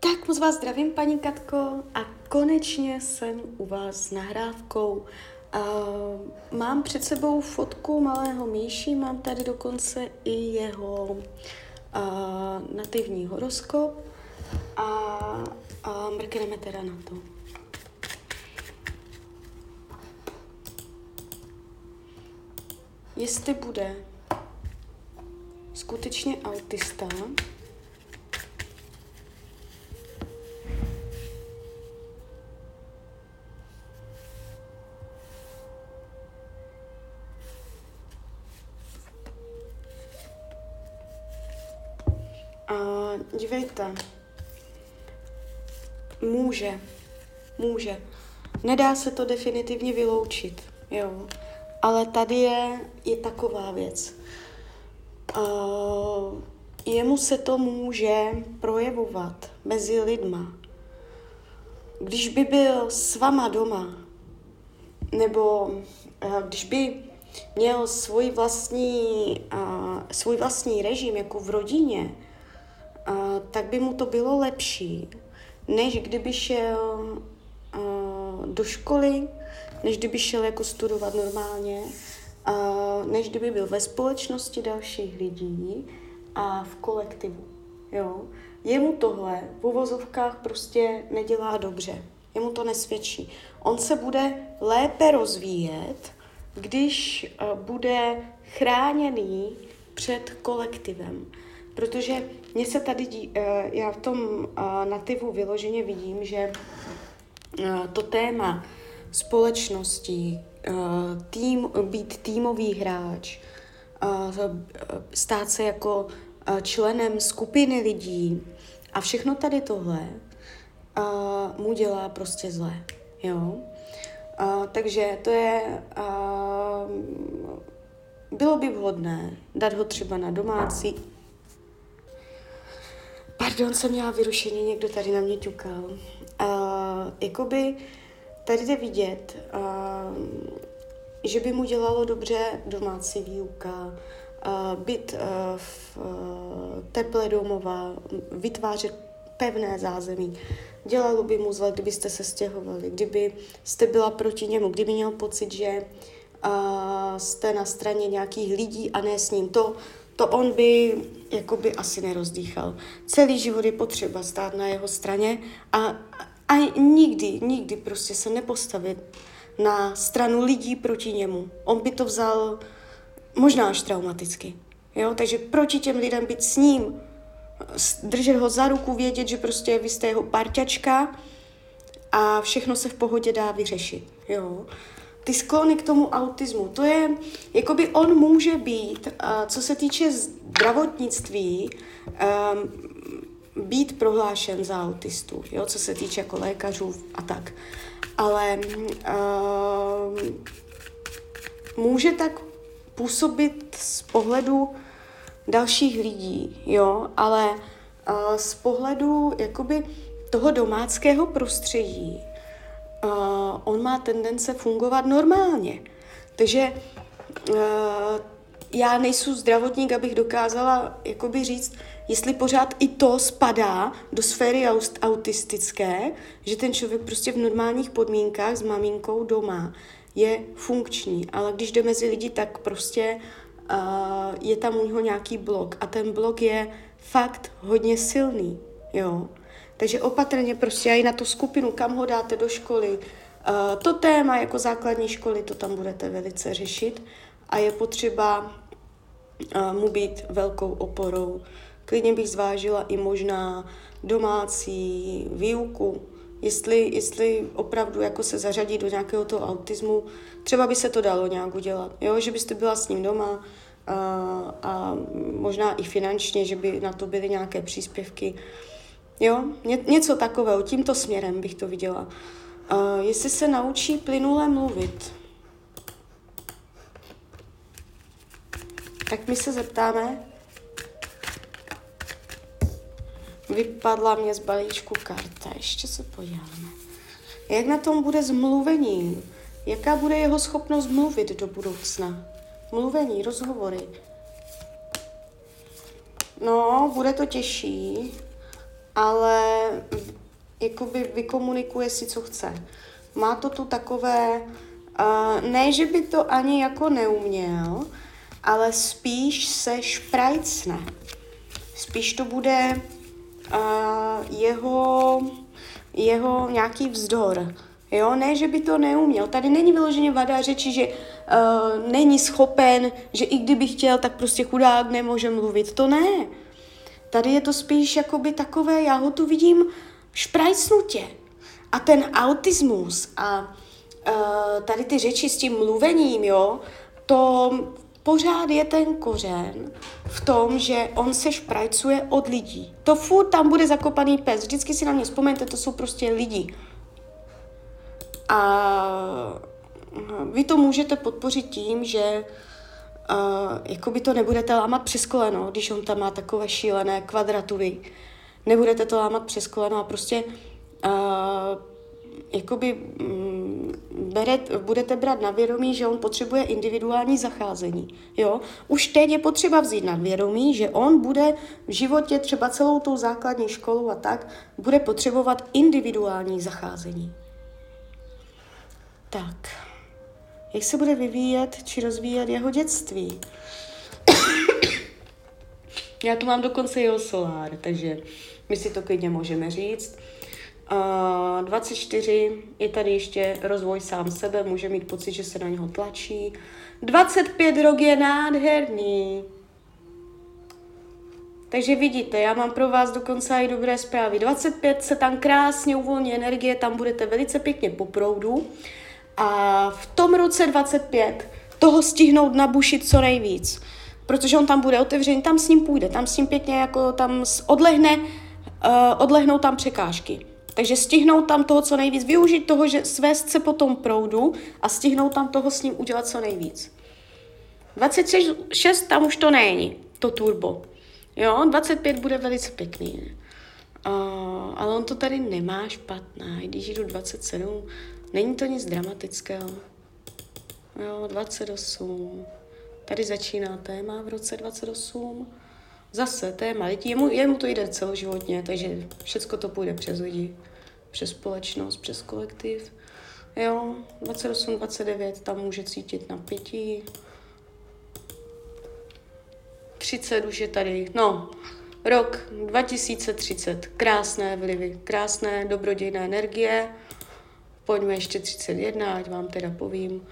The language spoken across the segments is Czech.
Tak moc vás zdravím, paní Katko, a konečně jsem u vás s nahrávkou. Uh, mám před sebou fotku malého míši, mám tady dokonce i jeho uh, nativní horoskop a, a mrkneme teda na to. Jestli bude skutečně autista, Dívejte, může, může. Nedá se to definitivně vyloučit, jo. Ale tady je, je taková věc. Uh, jemu se to může projevovat mezi lidma. Když by byl s vama doma, nebo uh, když by měl svůj vlastní, uh, svůj vlastní režim jako v rodině, tak by mu to bylo lepší, než kdyby šel do školy, než kdyby šel jako studovat normálně, než kdyby byl ve společnosti dalších lidí a v kolektivu. Jo? Jemu tohle v uvozovkách prostě nedělá dobře. Jemu to nesvědčí. On se bude lépe rozvíjet, když bude chráněný před kolektivem. Protože mně se tady, dí, uh, já v tom uh, nativu vyloženě vidím, že uh, to téma společnosti, tým, být týmový hráč, stát se jako členem skupiny lidí a všechno tady tohle mu dělá prostě zlé. Jo? Takže to je, bylo by vhodné dát ho třeba na domácí. Pardon, jsem měla vyrušení, někdo tady na mě ťukal. Uh, jakoby tady jde vidět, uh, že by mu dělalo dobře domácí výuka, uh, být uh, v uh, teple domova, vytvářet pevné zázemí. Dělalo by mu zle, kdybyste se stěhovali, kdyby jste byla proti němu, kdyby měl pocit, že uh, jste na straně nějakých lidí a ne s ním. To, to on by jakoby asi nerozdýchal. Celý život je potřeba stát na jeho straně a, a nikdy, nikdy prostě se nepostavit na stranu lidí proti němu. On by to vzal možná až traumaticky. Jo? Takže proti těm lidem být s ním, držet ho za ruku, vědět, že prostě vy jste jeho parťačka a všechno se v pohodě dá vyřešit. Jo? Ty sklony k tomu autismu, to je, jakoby on může být, co se týče zdravotnictví, um, být prohlášen za autistu, jo, co se týče jako lékařů a tak. Ale uh, může tak působit z pohledu dalších lidí, jo, ale z pohledu jakoby toho domáckého prostředí uh, on má tendence fungovat normálně. Takže uh, já nejsem zdravotník, abych dokázala jakoby říct, jestli pořád i to spadá do sféry autistické, že ten člověk prostě v normálních podmínkách s maminkou doma je funkční, ale když jde mezi lidi, tak prostě uh, je tam u něho nějaký blok a ten blok je fakt hodně silný, jo. Takže opatrně prostě i na tu skupinu, kam ho dáte do školy, uh, to téma jako základní školy, to tam budete velice řešit a je potřeba uh, mu být velkou oporou Klidně bych zvážila i možná domácí výuku, jestli, jestli opravdu jako se zařadí do nějakého toho autismu, třeba by se to dalo nějak udělat, jo? že byste byla s ním doma a, a možná i finančně, že by na to byly nějaké příspěvky. Jo, Ně, něco takového, tímto směrem bych to viděla. A jestli se naučí plynule mluvit, tak my se zeptáme, Vypadla mě z balíčku karta, ještě se podíváme. Jak na tom bude s mluvením? Jaká bude jeho schopnost mluvit do budoucna? Mluvení, rozhovory. No, bude to těžší, ale jakoby vykomunikuje si, co chce. Má to tu takové, uh, ne, že by to ani jako neuměl, ale spíš se šprajcne. Spíš to bude uh, jeho, jeho nějaký vzdor. Jo, ne, že by to neuměl. Tady není vyloženě vada řeči, že uh, není schopen, že i kdyby chtěl, tak prostě chudák nemůže mluvit. To ne. Tady je to spíš jakoby takové, já ho tu vidím šprajcnutě. A ten autismus a uh, tady ty řeči s tím mluvením, jo, to pořád je ten kořen v tom, že on se šprajcuje od lidí. To furt tam bude zakopaný pes. Vždycky si na mě vzpomeňte, to jsou prostě lidi. A vy to můžete podpořit tím, že jako by to nebudete lámat přes koleno, když on tam má takové šílené kvadratury. Nebudete to lámat přes koleno a prostě uh, jakoby um, beret, budete brát na vědomí, že on potřebuje individuální zacházení. Jo? Už teď je potřeba vzít na vědomí, že on bude v životě třeba celou tou základní školou a tak, bude potřebovat individuální zacházení. Tak, jak se bude vyvíjet či rozvíjet jeho dětství? Já tu mám dokonce jeho solár, takže my si to klidně můžeme říct. Uh, 24 je tady ještě rozvoj sám sebe, může mít pocit, že se na něho tlačí. 25 rok je nádherný. Takže vidíte, já mám pro vás dokonce i dobré zprávy. 25 se tam krásně uvolní energie, tam budete velice pěkně po proudu. A v tom roce 25 toho stihnout nabušit co nejvíc. Protože on tam bude otevřený, tam s ním půjde, tam s ním pěkně jako tam odlehne, uh, odlehnou tam překážky. Takže stihnout tam toho co nejvíc, využít toho, že svést se po tom proudu a stihnout tam toho s ním udělat co nejvíc. 26 tam už to není, to turbo. Jo, 25 bude velice pěkný. Uh, ale on to tady nemá špatná, i když jdu 27, Není to nic dramatického. Jo, 28. Tady začíná téma v roce 28. Zase téma lidí. Jemu, jemu to jde celoživotně, takže všechno to půjde přes lidi, přes společnost, přes kolektiv. Jo, 28, 29 tam může cítit napětí. 30 už je tady, no, rok 2030, krásné vlivy, krásné dobrodějné energie, pojďme ještě 31, ať vám teda povím.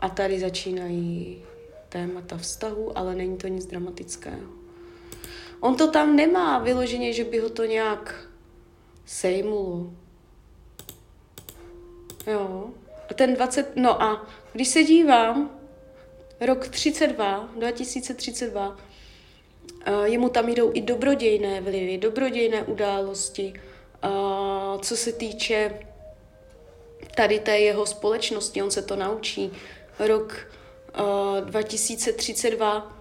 A tady začínají témata vztahu, ale není to nic dramatického. On to tam nemá vyloženě, že by ho to nějak sejmulo. Jo. A ten 20, no a když se dívám, rok 32, 2032, jemu tam jdou i dobrodějné vlivy, dobrodějné události, co se týče tady té jeho společnosti, on se to naučí. Rok uh, 2032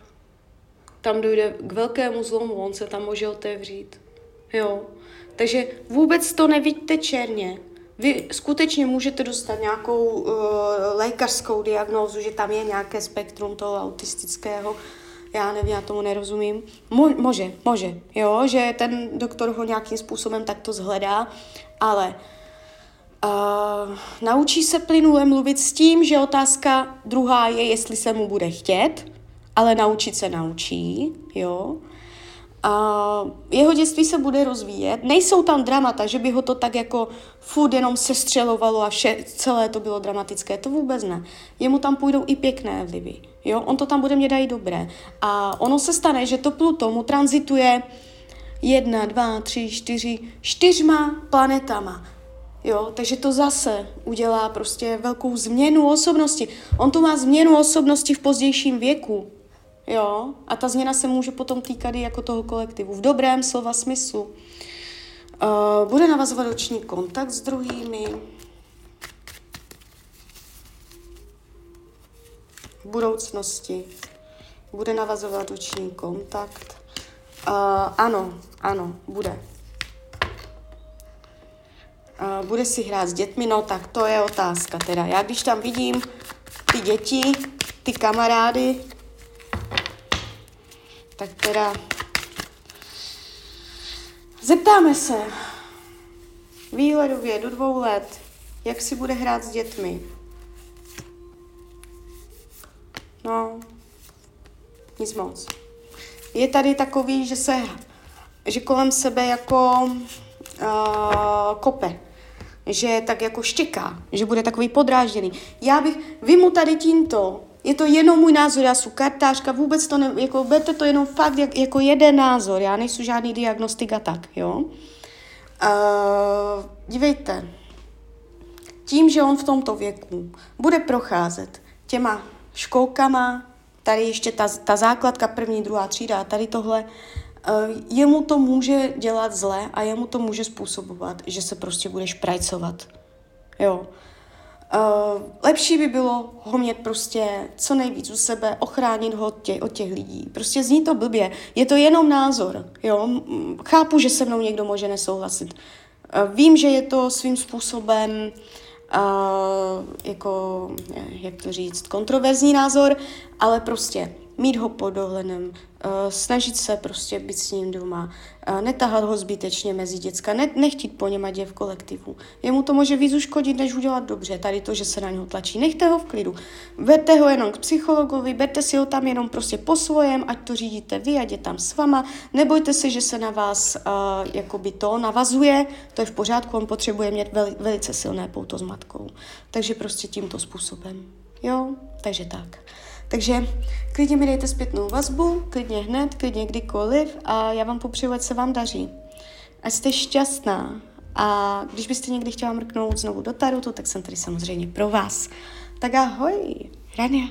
tam dojde k velkému zlomu, on se tam může otevřít. Jo. Takže vůbec to nevidíte černě. Vy skutečně můžete dostat nějakou uh, lékařskou diagnózu, že tam je nějaké spektrum toho autistického. Já nevím, já tomu nerozumím. Mo- může, může, jo, že ten doktor ho nějakým způsobem takto zhledá, ale Uh, naučí se plynule mluvit s tím, že otázka druhá je, jestli se mu bude chtět, ale naučit se naučí, jo. A jeho dětství se bude rozvíjet. Nejsou tam dramata, že by ho to tak jako furt jenom sestřelovalo a vše, celé to bylo dramatické. To vůbec ne. Jemu tam půjdou i pěkné vlivy. Jo? On to tam bude mě dají dobré. A ono se stane, že to Pluto mu transituje jedna, dva, tři, čtyři, čtyřma planetama. Jo, takže to zase udělá prostě velkou změnu osobnosti. On tu má změnu osobnosti v pozdějším věku. Jo, a ta změna se může potom týkat i jako toho kolektivu. V dobrém slova smyslu. Uh, bude navazovat oční kontakt s druhými. V budoucnosti bude navazovat oční kontakt. Uh, ano, ano, bude bude si hrát s dětmi, no tak to je otázka teda. Já když tam vidím ty děti, ty kamarády, tak teda zeptáme se. Výhledově do dvou let. Jak si bude hrát s dětmi? No, nic moc. Je tady takový, že se, že kolem sebe jako uh, kope že tak jako štěká, že bude takový podrážděný. Já bych, vy mu tady tímto, je to jenom můj názor, já jsem kartářka, vůbec to ne, jako berte to jenom fakt jak, jako jeden názor, já nejsem žádný diagnostik a tak, jo. Uh, dívejte, tím, že on v tomto věku bude procházet těma školkama, tady ještě ta, ta základka první, druhá třída, tady tohle, jemu to může dělat zle a jemu to může způsobovat, že se prostě budeš prajcovat. Jo. Uh, lepší by bylo ho mít prostě co nejvíc u sebe, ochránit ho tě, od těch lidí. Prostě zní to blbě. Je to jenom názor. Jo? Chápu, že se mnou někdo může nesouhlasit. Uh, vím, že je to svým způsobem uh, jako, jak to říct, kontroverzní názor, ale prostě mít ho pod dohledem, uh, snažit se prostě být s ním doma, uh, netahat ho zbytečně mezi děcka, ne, nechtít po něm, ať je v kolektivu. Jemu to může víc uškodit, než udělat dobře, tady to, že se na něho tlačí. Nechte ho v klidu. Berte ho jenom k psychologovi, berte si ho tam jenom prostě po svojem, ať to řídíte vy, ať je tam s vama. Nebojte se, že se na vás uh, jakoby to navazuje, to je v pořádku, on potřebuje mít veli, velice silné pouto s matkou. Takže prostě tímto způsobem. Jo, takže tak. Takže klidně mi dejte zpětnou vazbu, klidně hned, klidně kdykoliv a já vám popřeju, ať se vám daří. Ať jste šťastná a když byste někdy chtěla mrknout znovu do tarotu, tak jsem tady samozřejmě pro vás. Tak ahoj, Rania.